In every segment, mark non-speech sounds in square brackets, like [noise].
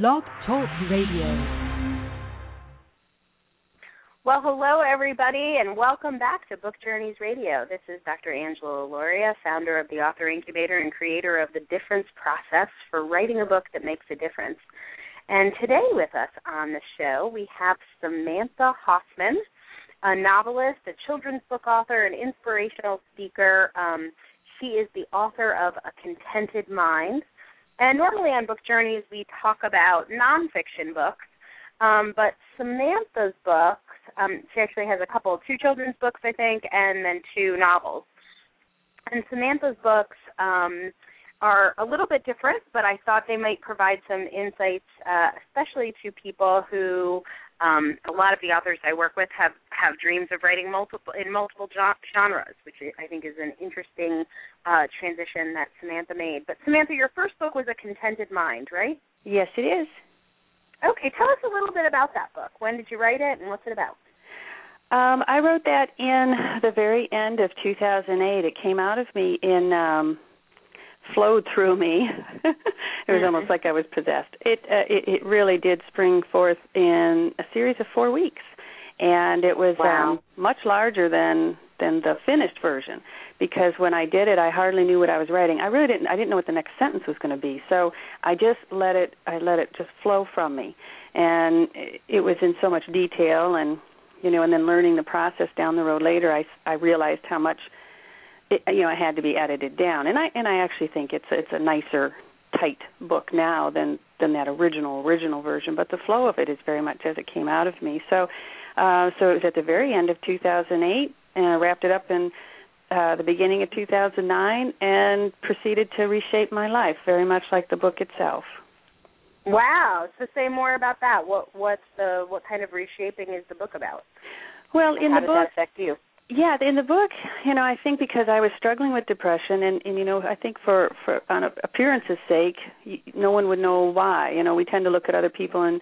Blog Talk Radio. Well, hello, everybody, and welcome back to Book Journeys Radio. This is Dr. Angela Lauria, founder of the Author Incubator and creator of the Difference Process for writing a book that makes a difference. And today with us on the show, we have Samantha Hoffman, a novelist, a children's book author, an inspirational speaker. Um, she is the author of A Contented Mind, and normally on Book Journeys, we talk about nonfiction books, um, but Samantha's books, um, she actually has a couple, two children's books, I think, and then two novels. And Samantha's books um, are a little bit different, but I thought they might provide some insights, uh, especially to people who um, a lot of the authors I work with have have dreams of writing multiple in multiple genres, which I think is an interesting uh, transition that Samantha made. But Samantha, your first book was A Contented Mind, right? Yes, it is. Okay, tell us a little bit about that book. When did you write it, and what's it about? Um, I wrote that in the very end of 2008. It came out of me in um, flowed through me. [laughs] it was almost like I was possessed. It, uh, it it really did spring forth in a series of four weeks, and it was wow. um, much larger than than the finished version. Because when I did it, I hardly knew what I was writing. I really didn't. I didn't know what the next sentence was going to be. So I just let it. I let it just flow from me, and it was in so much detail, and you know, and then learning the process down the road later, I I realized how much it, you know, it had to be edited down. And I and I actually think it's it's a nicer tight book now than than that original original version, but the flow of it is very much as it came out of me. So uh so it was at the very end of 2008 and I wrapped it up in uh the beginning of 2009 and proceeded to reshape my life very much like the book itself. Wow. So say more about that. What what's the what kind of reshaping is the book about? Well, in How the book that affect you? yeah in the book you know i think because i was struggling with depression and and you know i think for for on appearance's sake no one would know why you know we tend to look at other people and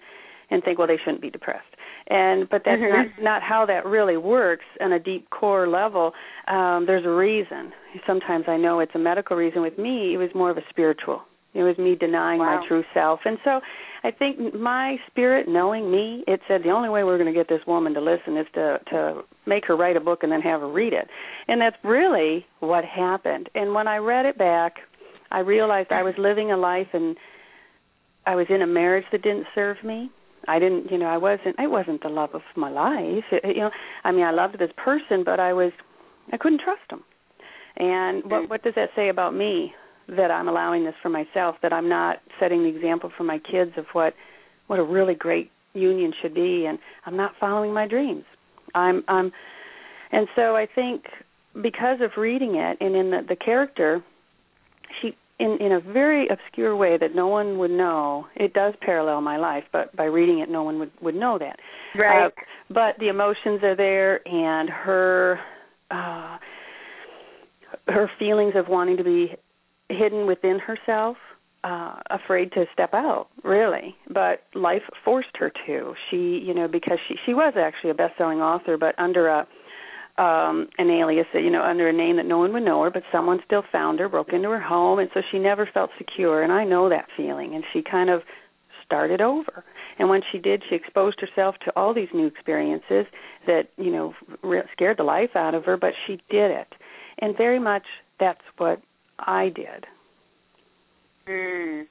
and think well they shouldn't be depressed and but that's mm-hmm. not not how that really works on a deep core level um there's a reason sometimes i know it's a medical reason with me it was more of a spiritual it was me denying wow. my true self and so I think my spirit, knowing me, it said the only way we're going to get this woman to listen is to to make her write a book and then have her read it, and that's really what happened. And when I read it back, I realized I was living a life and I was in a marriage that didn't serve me. I didn't, you know, I wasn't. It wasn't the love of my life. It, you know, I mean, I loved this person, but I was, I couldn't trust him. And what mm. what does that say about me? that I'm allowing this for myself, that I'm not setting the example for my kids of what what a really great union should be and I'm not following my dreams. I'm I'm and so I think because of reading it and in the, the character in in a very obscure way that no one would know it does parallel my life but by reading it no one would would know that right uh, but the emotions are there and her uh her feelings of wanting to be hidden within herself, uh, afraid to step out, really. But life forced her to. She, you know, because she she was actually a best-selling author, but under a um an alias, you know, under a name that no one would know her, but someone still found her, broke into her home, and so she never felt secure. And I know that feeling. And she kind of started over. And when she did, she exposed herself to all these new experiences that you know re- scared the life out of her, but she did it. And very much that's what I did. Mm.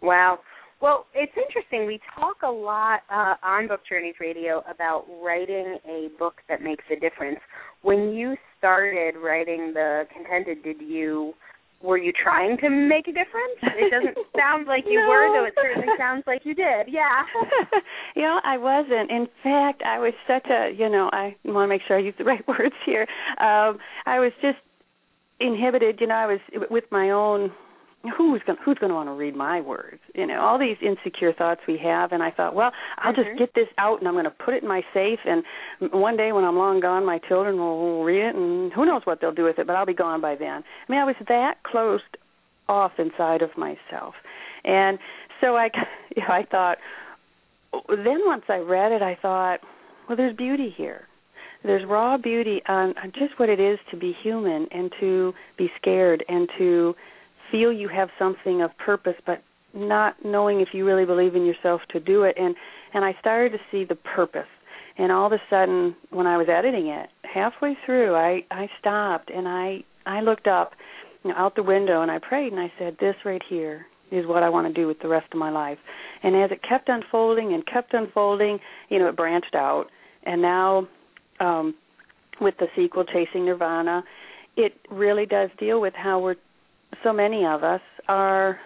Wow. Well, it's interesting. We talk a lot uh, on Book Journeys Radio about writing a book that makes a difference. When you started writing the Contented, did you were you trying to make a difference? It doesn't [laughs] sound like you no. were, though it certainly sounds like you did. Yeah. [laughs] you know, I wasn't. In fact, I was such a, you know, I want to make sure I use the right words here. Um, I was just inhibited, you know, I was with my own who's going who's going to want to read my words? You know all these insecure thoughts we have and i thought well i'll mm-hmm. just get this out and i'm going to put it in my safe and one day when i'm long gone my children will read it and who knows what they'll do with it but i'll be gone by then. I mean i was that closed off inside of myself. And so i [laughs] you know, i thought then once i read it i thought well there's beauty here. There's raw beauty on, on just what it is to be human and to be scared and to feel you have something of purpose but not knowing if you really believe in yourself to do it. And and I started to see the purpose. And all of a sudden when I was editing it halfway through I I stopped and I I looked up you know, out the window and I prayed and I said this right here is what I want to do with the rest of my life. And as it kept unfolding and kept unfolding you know it branched out. And now um with the sequel chasing nirvana it really does deal with how we're so many of us are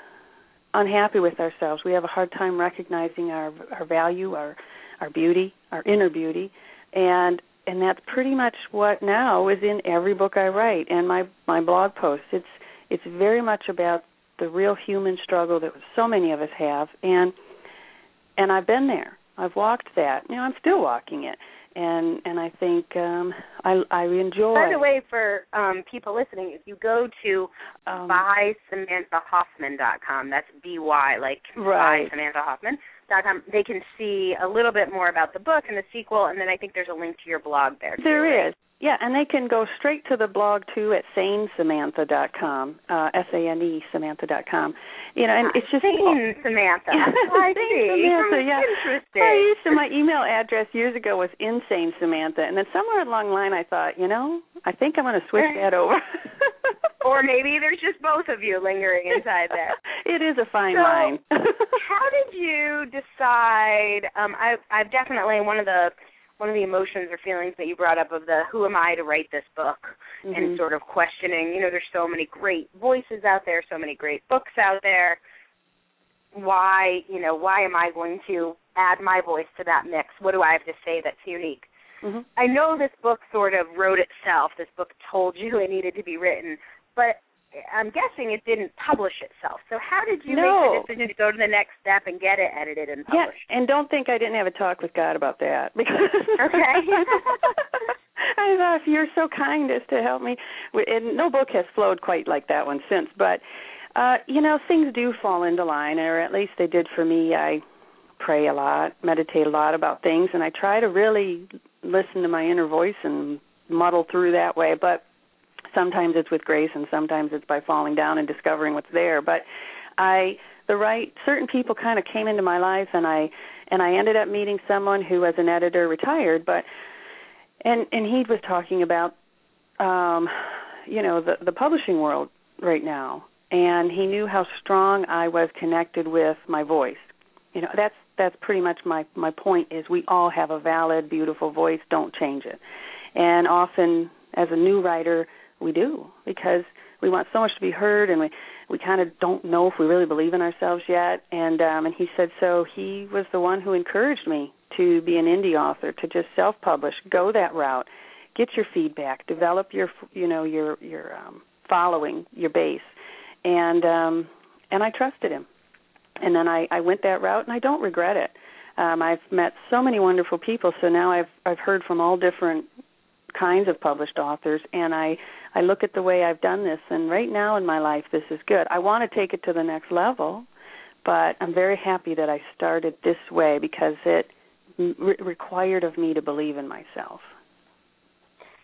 unhappy with ourselves. We have a hard time recognizing our our value, our our beauty, our inner beauty, and and that's pretty much what now is in every book I write and my my blog posts. It's it's very much about the real human struggle that so many of us have and and I've been there. I've walked that. You know, I'm still walking it and and I think um I I enjoy. By the way, for um people listening, if you go to um, bysamanthahoffman.com, that's B Y like right. by Samantha Hoffman dot com, they can see a little bit more about the book and the sequel, and then I think there's a link to your blog there. Too, there right? is. Yeah, and they can go straight to the blog too at sanesamantha.com, uh, S-A-N-E Samantha.com. You know, and it's just Sane Samantha. [laughs] I see. Samantha, yeah. Interesting. I used to my email address years ago was insane Samantha, and then somewhere along the line I thought, you know, I think I'm going to switch that over. [laughs] or maybe there's just both of you lingering inside there. [laughs] it is a fine so, line. how did you decide? Um, I, I've definitely one of the one of the emotions or feelings that you brought up of the who am I to write this book mm-hmm. and sort of questioning, you know, there's so many great voices out there, so many great books out there. Why, you know, why am I going to add my voice to that mix? What do I have to say that's unique? Mm-hmm. I know this book sort of wrote itself. This book told you it needed to be written, but I'm guessing it didn't publish itself. So how did you no. make the decision to go to the next step and get it edited and published? Yeah, and don't think I didn't have a talk with God about that [laughs] because okay. [laughs] I thought if you're so kind as to help me, and no book has flowed quite like that one since. But uh, you know, things do fall into line, or at least they did for me. I pray a lot, meditate a lot about things, and I try to really listen to my inner voice and muddle through that way. But sometimes it's with grace and sometimes it's by falling down and discovering what's there. But i the right certain people kind of came into my life and i and i ended up meeting someone who was an editor retired but and and he was talking about um you know the the publishing world right now. And he knew how strong i was connected with my voice. You know that's that's pretty much my my point is we all have a valid beautiful voice. Don't change it. And often as a new writer we do because we want so much to be heard and we we kind of don't know if we really believe in ourselves yet. And um and he said so he was the one who encouraged me to be an indie author to just self publish go that route get your feedback develop your you know your your um following your base. And um and I trusted him. And then I I went that route and I don't regret it. Um I've met so many wonderful people so now I've I've heard from all different kinds of published authors and I I look at the way I've done this and right now in my life this is good. I want to take it to the next level, but I'm very happy that I started this way because it re- required of me to believe in myself.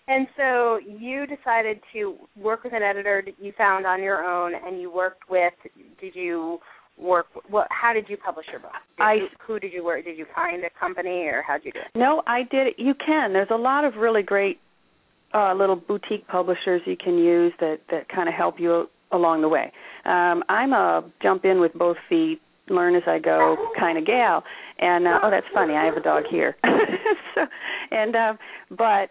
And so you decided to work with an editor that you found on your own, and you worked with. Did you work? What? How did you publish your book? Did I. You, who did you work? Did you find a company, or how did you do it? No, I did it. You can. There's a lot of really great uh, little boutique publishers you can use that that kind of help you along the way. Um, I'm a jump in with both feet, learn as I go kind of gal. And uh, oh, that's funny. I have a dog here. [laughs] so, and um, but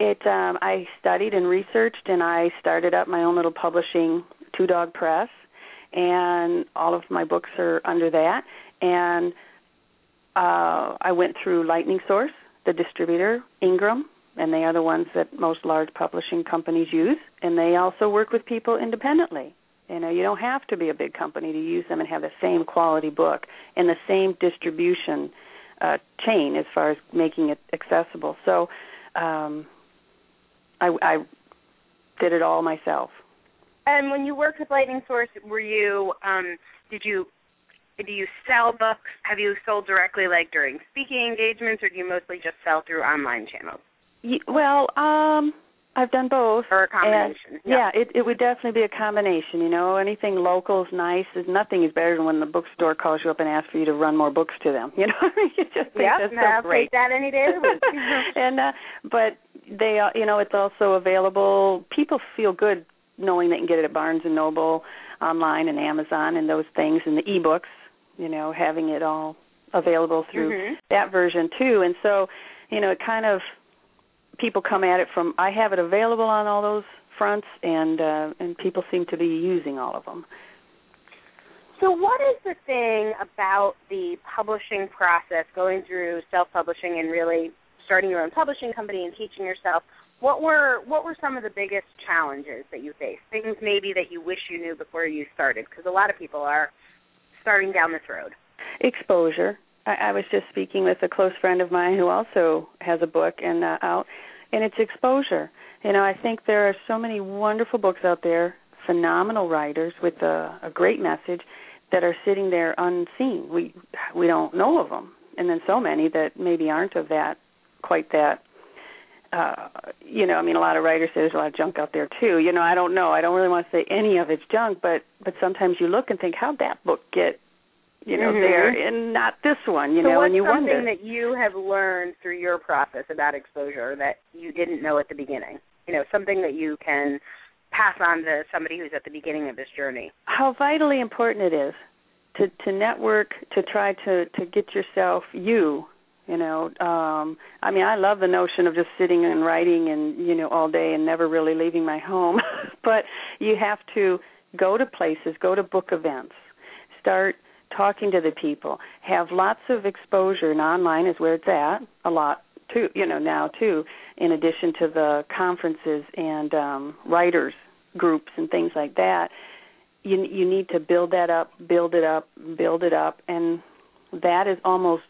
it um, I studied and researched, and I started up my own little publishing two dog press, and all of my books are under that. And uh, I went through Lightning Source, the distributor, Ingram, and they are the ones that most large publishing companies use and they also work with people independently. You know you don't have to be a big company to use them and have the same quality book and the same distribution uh, chain as far as making it accessible. So um, I, I did it all myself. And when you worked with lightning source were you um, did you do you sell books? Have you sold directly like during speaking engagements or do you mostly just sell through online channels well, um, I've done both. Or a combination. And, yeah, it it would definitely be a combination. You know, anything local is nice. Is nothing is better than when the bookstore calls you up and asks for you to run more books to them. [laughs] You know, you just think yep, that's no, so I'll great. take that any day of the week. [laughs] [laughs] and uh, but they, uh, you know, it's also available. People feel good knowing they can get it at Barnes and Noble, online, and Amazon, and those things, and the ebooks. You know, having it all available through mm-hmm. that version too. And so, you know, it kind of people come at it from I have it available on all those fronts, and uh, and people seem to be using all of them. So, what is the thing about the publishing process, going through self-publishing and really starting your own publishing company and teaching yourself? What were what were some of the biggest challenges that you faced? Things maybe that you wish you knew before you started, because a lot of people are starting down this road. Exposure. I, I was just speaking with a close friend of mine who also has a book and uh, out, and it's exposure. You know, I think there are so many wonderful books out there, phenomenal writers with a, a great message that are sitting there unseen. We we don't know of them, and then so many that maybe aren't of that quite that. Uh, you know, I mean, a lot of writers say there's a lot of junk out there too. You know, I don't know. I don't really want to say any of it's junk, but but sometimes you look and think, how'd that book get you know, mm-hmm. there and not this one, you so know, what's and you something wonder. that you have learned through your process about exposure that you didn't know at the beginning? You know, something that you can pass on to somebody who's at the beginning of this journey. How vitally important it is to to network, to try to to get yourself you, you know. Um I mean, I love the notion of just sitting and writing and, you know, all day and never really leaving my home, [laughs] but you have to go to places, go to book events. Start talking to the people, have lots of exposure, and online is where it's at a lot too. You know now too, in addition to the conferences and um, writers groups and things like that. You you need to build that up, build it up, build it up, and that is almost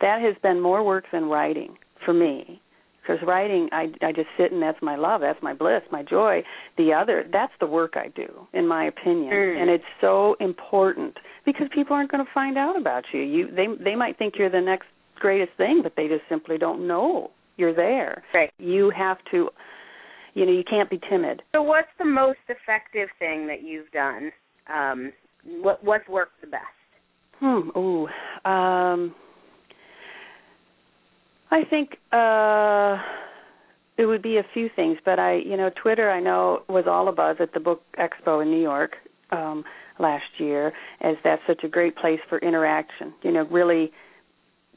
that has been more work than writing for me because writing I I just sit and that's my love, that's my bliss, my joy. The other that's the work I do in my opinion. Mm. And it's so important because people aren't going to find out about you. You they they might think you're the next greatest thing, but they just simply don't know you're there. Right. You have to you know, you can't be timid. So what's the most effective thing that you've done? Um what what's worked the best? Hmm. Ooh. Um I think uh it would be a few things, but I, you know, Twitter I know was all abuzz at the Book Expo in New York um last year as that's such a great place for interaction. You know, really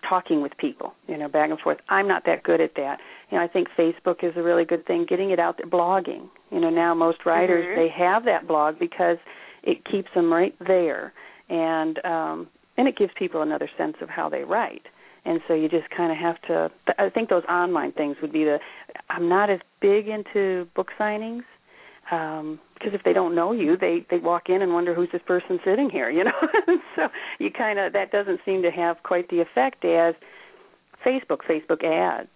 talking with people, you know, back and forth. I'm not that good at that. You know, I think Facebook is a really good thing getting it out there blogging. You know, now most writers mm-hmm. they have that blog because it keeps them right there and um and it gives people another sense of how they write and so you just kind of have to i think those online things would be the i'm not as big into book signings um because if they don't know you they they walk in and wonder who's this person sitting here you know? [laughs] So you kind of that doesn't seem to have quite the effect as facebook facebook ads.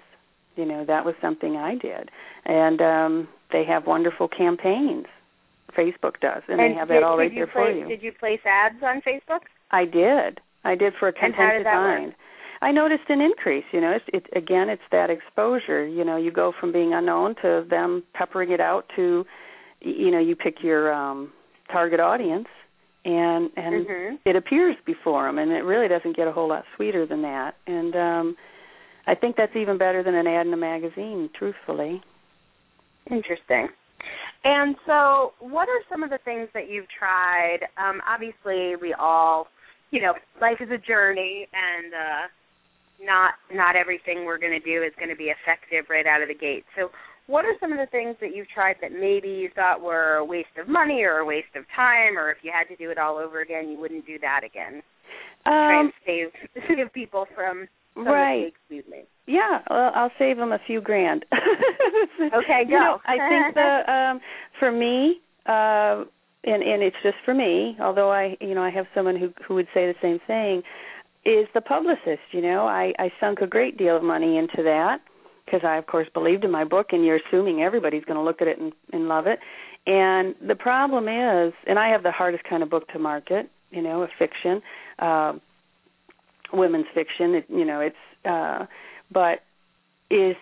You know that was something i did. And um they have wonderful campaigns. Facebook does and, and they have did, that all right there for you. Did you place ads on Facebook? i did. I did for a content that work? I noticed an increase. You know, it's, it again, it's that exposure. You know, you go from being unknown to them peppering it out to, you know, you pick your um target audience, and and mm-hmm. it appears before them, and it really doesn't get a whole lot sweeter than that. And um I think that's even better than an ad in a magazine, truthfully. Interesting. And so, what are some of the things that you've tried? Um, obviously, we all, you know, life is a journey, and uh, not not everything we're going to do is going to be effective right out of the gate. So, what are some of the things that you've tried that maybe you thought were a waste of money or a waste of time, or if you had to do it all over again, you wouldn't do that again? Try Um, and save [laughs] save people from right. mistakes we've made. Yeah, well, I'll save them a few grand. [laughs] Okay, You know, go. I think the [laughs] um for me, uh and and it's just for me, although I you know, I have someone who who would say the same thing, is the publicist, you know. I I sunk a great deal of money into that because I of course believed in my book and you're assuming everybody's going to look at it and and love it. And the problem is, and I have the hardest kind of book to market, you know, a fiction, uh, women's fiction, it, you know, it's uh but is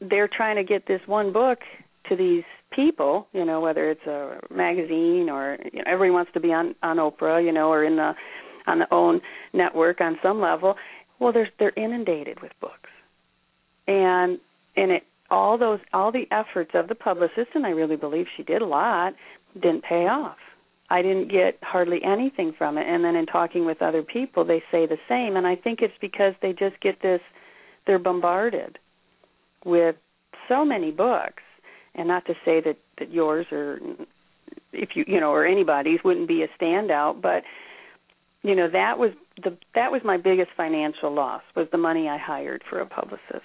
they're trying to get this one book to these people, you know, whether it's a magazine or you know, everyone wants to be on on Oprah, you know, or in the on the own network on some level. Well, they're they're inundated with books, and and it all those all the efforts of the publicist, and I really believe she did a lot, didn't pay off. I didn't get hardly anything from it. And then in talking with other people, they say the same. And I think it's because they just get this, they're bombarded with so many books. And not to say that that yours or if you you know or anybody's wouldn't be a standout, but you know that was the that was my biggest financial loss was the money I hired for a publicist.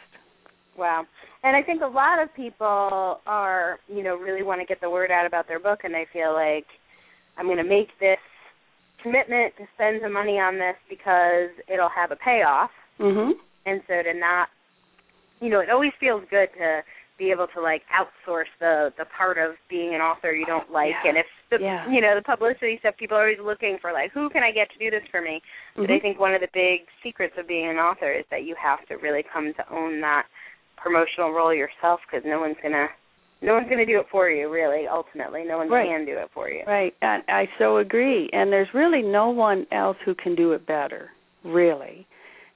Wow. And I think a lot of people are, you know, really want to get the word out about their book and they feel like I'm going to make this commitment to spend some money on this because it'll have a payoff. Mhm. And so to not you know, it always feels good to be able to like outsource the the part of being an author you don't like yeah. and if the yeah. you know the publicity stuff people are always looking for like who can i get to do this for me mm-hmm. but i think one of the big secrets of being an author is that you have to really come to own that promotional role yourself because no one's gonna no one's going to do it for you really ultimately no one right. can do it for you right and i so agree and there's really no one else who can do it better really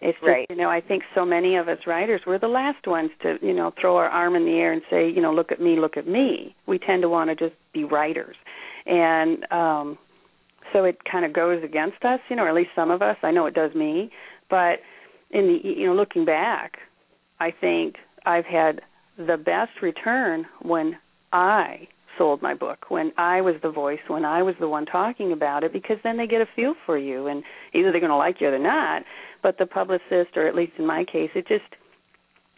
it's just, right. you know, I think so many of us writers we're the last ones to, you know, throw our arm in the air and say, you know, look at me, look at me. We tend to want to just be writers. And um so it kind of goes against us, you know, or at least some of us. I know it does me, but in the you know, looking back, I think I've had the best return when I sold my book when I was the voice, when I was the one talking about it, because then they get a feel for you, and either they're going to like you or they're not. But the publicist, or at least in my case, it just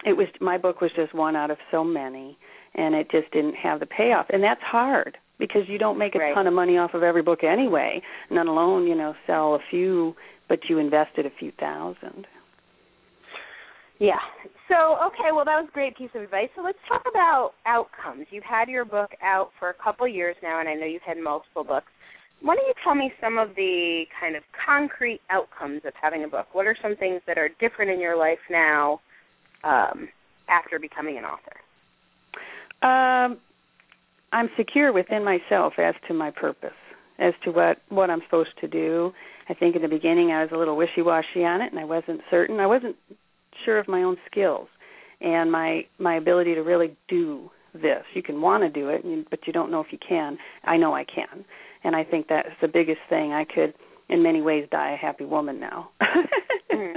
it was my book was just one out of so many, and it just didn't have the payoff, and that's hard because you don't make a right. ton of money off of every book anyway, none alone you know sell a few, but you invested a few thousand. Yeah. So, okay, well, that was a great piece of advice. So let's talk about outcomes. You've had your book out for a couple years now, and I know you've had multiple books. Why don't you tell me some of the kind of concrete outcomes of having a book? What are some things that are different in your life now um, after becoming an author? Um, I'm secure within myself as to my purpose, as to what what I'm supposed to do. I think in the beginning I was a little wishy-washy on it, and I wasn't certain. I wasn't sure of my own skills and my my ability to really do this. You can want to do it, but you don't know if you can. I know I can, and I think that's the biggest thing. I could, in many ways, die a happy woman now. mm.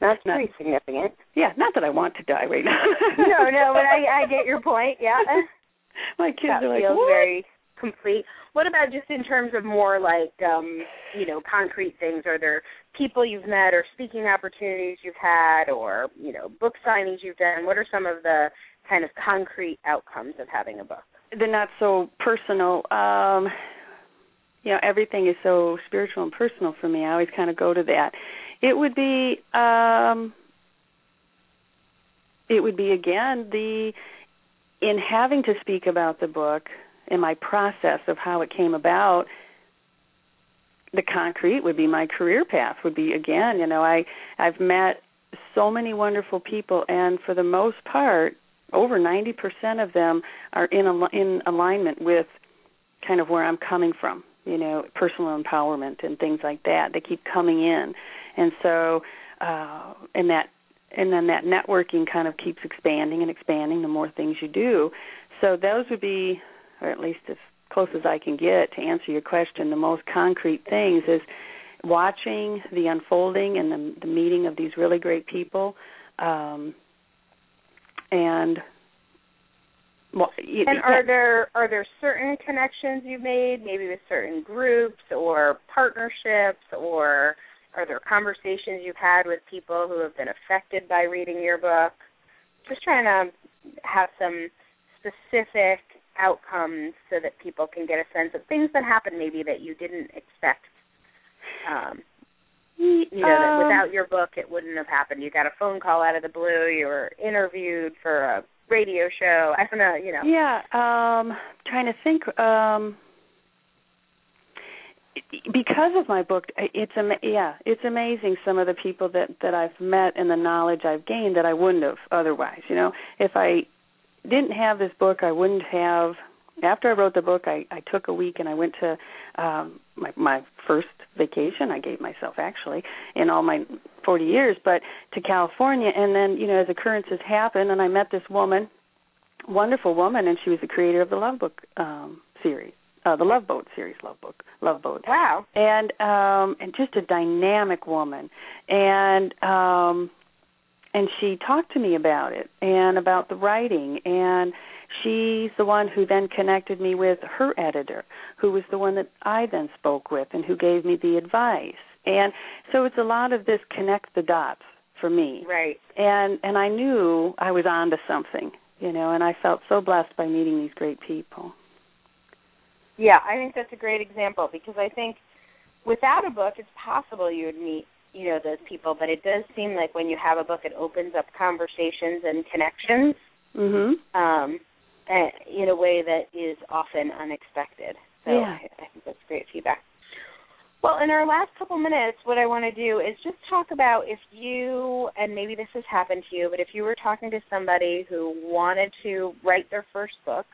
That's not, pretty significant. Yeah, not that I want to die right now. no, no, but I I get your point. Yeah. [laughs] My kids that are like, feels what? very complete. What about just in terms of more like um, you know, concrete things? Are there people you've met or speaking opportunities you've had or, you know, book signings you've done? What are some of the kind of concrete outcomes of having a book? They're not so personal. Um you know, everything is so spiritual and personal for me. I always kind of go to that. It would be um it would be again the in having to speak about the book and my process of how it came about the concrete would be my career path would be again you know i i've met so many wonderful people and for the most part over 90% of them are in al- in alignment with kind of where I'm coming from you know personal empowerment and things like that. They keep coming in. And so uh and that and then that networking kind of keeps expanding and expanding the more things you do. So those would be or at least as close as I can get to answer your question, the most concrete things is watching the unfolding and the, the meeting of these really great people, um, and well, you, and are there are there certain connections you've made, maybe with certain groups or partnerships, or are there conversations you've had with people who have been affected by reading your book? Just trying to have some specific outcomes so that people can get a sense of things that happen maybe that you didn't expect. Um, you know, that um, without your book it wouldn't have happened. You got a phone call out of the blue, you were interviewed for a radio show. I don't know, you know. Yeah, um trying to think um because of my book it's ama- yeah it's amazing some of the people that that I've met and the knowledge I've gained that I wouldn't have otherwise you know if I didn't have this book I wouldn't have after I wrote the book I I took a week and I went to um my my first vacation I gave myself actually in all my 40 years but to California and then you know as occurrences happen and I met this woman wonderful woman and she was the creator of the love book um series uh, the Love Boat series, Love Book, Love Boat. Wow. And um and just a dynamic woman. And um and she talked to me about it and about the writing and she's the one who then connected me with her editor, who was the one that I then spoke with and who gave me the advice. And so it's a lot of this connect the dots for me. Right. And and I knew I was onto something, you know, and I felt so blessed by meeting these great people. Yeah, I think that's a great example because I think without a book, it's possible you would meet you know those people, but it does seem like when you have a book, it opens up conversations and connections. Mhm. Um, Uh, in a way that is often unexpected. So yeah. I, I think that's great feedback. Well, in our last couple minutes, what I want to do is just talk about if you, and maybe this has happened to you, but if you were talking to somebody who wanted to write their first book,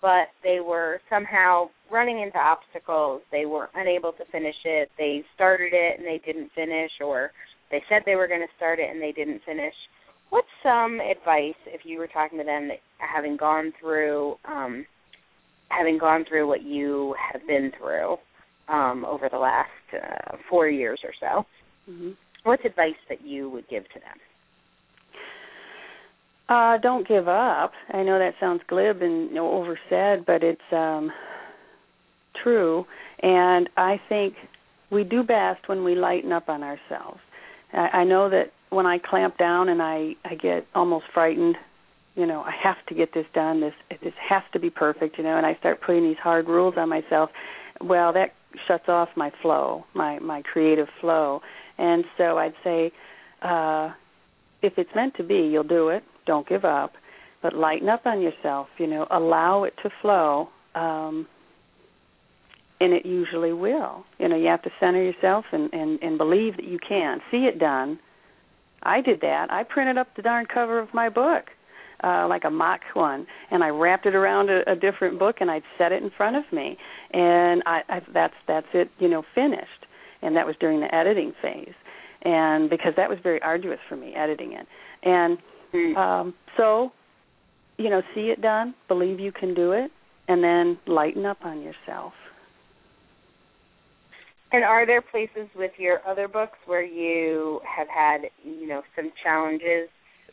but they were somehow running into obstacles. They were unable to finish it. They started it and they didn't finish, or they said they were going to start it and they didn't finish. What's some advice if you were talking to them that having gone through um, having gone through what you have been through um, over the last uh, four years or so? Mm-hmm. What's advice that you would give to them? Uh, don't give up. I know that sounds glib and you know, oversaid, but it's um true. And I think we do best when we lighten up on ourselves. I, I know that when I clamp down and I I get almost frightened, you know, I have to get this done. This this has to be perfect, you know, and I start putting these hard rules on myself. Well, that shuts off my flow, my my creative flow. And so I'd say uh if it's meant to be, you'll do it don't give up, but lighten up on yourself. You know, allow it to flow, um, and it usually will. You know, you have to center yourself and and and believe that you can see it done. I did that. I printed up the darn cover of my book. Uh, like a mock one, and I wrapped it around a, a different book, and I'd set it in front of me, and I, I that's that's it, you know, finished. And that was during the editing phase, and because that was very arduous for me editing it, and Mm. Um, so, you know, see it done, believe you can do it, and then lighten up on yourself. And are there places with your other books where you have had, you know, some challenges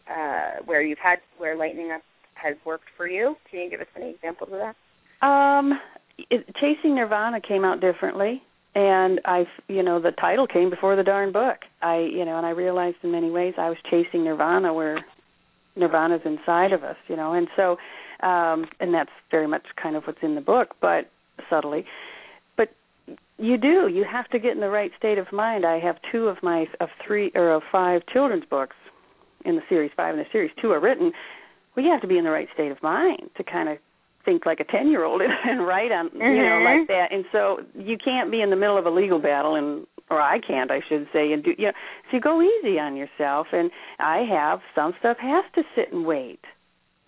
uh, where you've had where lightening up has worked for you? Can you give us any examples of that? Um, it, Chasing Nirvana came out differently, and I, you know, the title came before the darn book. I, you know, and I realized in many ways I was chasing Nirvana where nirvana's inside of us you know and so um and that's very much kind of what's in the book but subtly you do you have to get in the right state of mind i have two of my of three or of five children's books in the series five in the series two are written well you have to be in the right state of mind to kind of think like a ten year old [laughs] and write on mm-hmm. you know like that and so you can't be in the middle of a legal battle and or I can't, I should say, and do you know, so you go easy on yourself. And I have some stuff has to sit and wait,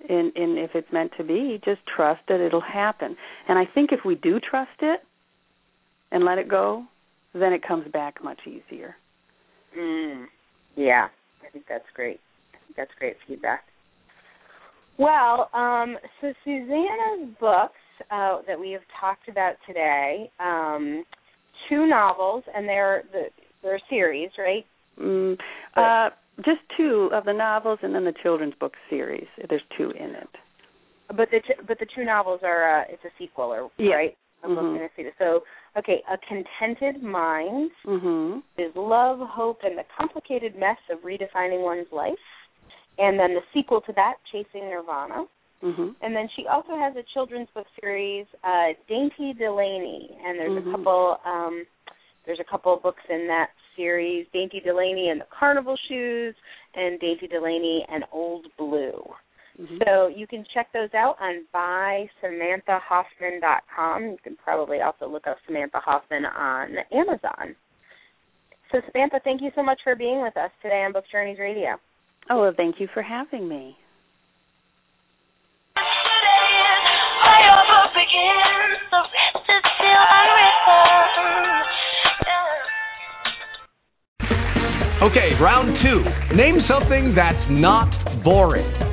and and if it's meant to be, just trust that it'll happen. And I think if we do trust it and let it go, then it comes back much easier. Mm. Yeah, I think that's great. I think that's great feedback. Well, um, so Susanna's books uh, that we have talked about today. Um, two novels, and they're the they're a series, right? Mm, uh, just two of the novels, and then the children's book series. There's two in it. But the but the two novels are uh, it's a sequel, or yeah. right? Mm-hmm. So okay, a contented mind mm-hmm. is love, hope, and the complicated mess of redefining one's life, and then the sequel to that, Chasing Nirvana. Mm-hmm. And then she also has a children's book series, uh, Dainty Delaney, and there's mm-hmm. a couple um, there's a couple of books in that series, Dainty Delaney and the Carnival Shoes, and Dainty Delaney and Old Blue. Mm-hmm. So you can check those out on bysamanthahoffman.com. You can probably also look up Samantha Hoffman on Amazon. So Samantha, thank you so much for being with us today on Book Journeys Radio. Oh, well, thank you for having me. Okay, round two. Name something that's not boring.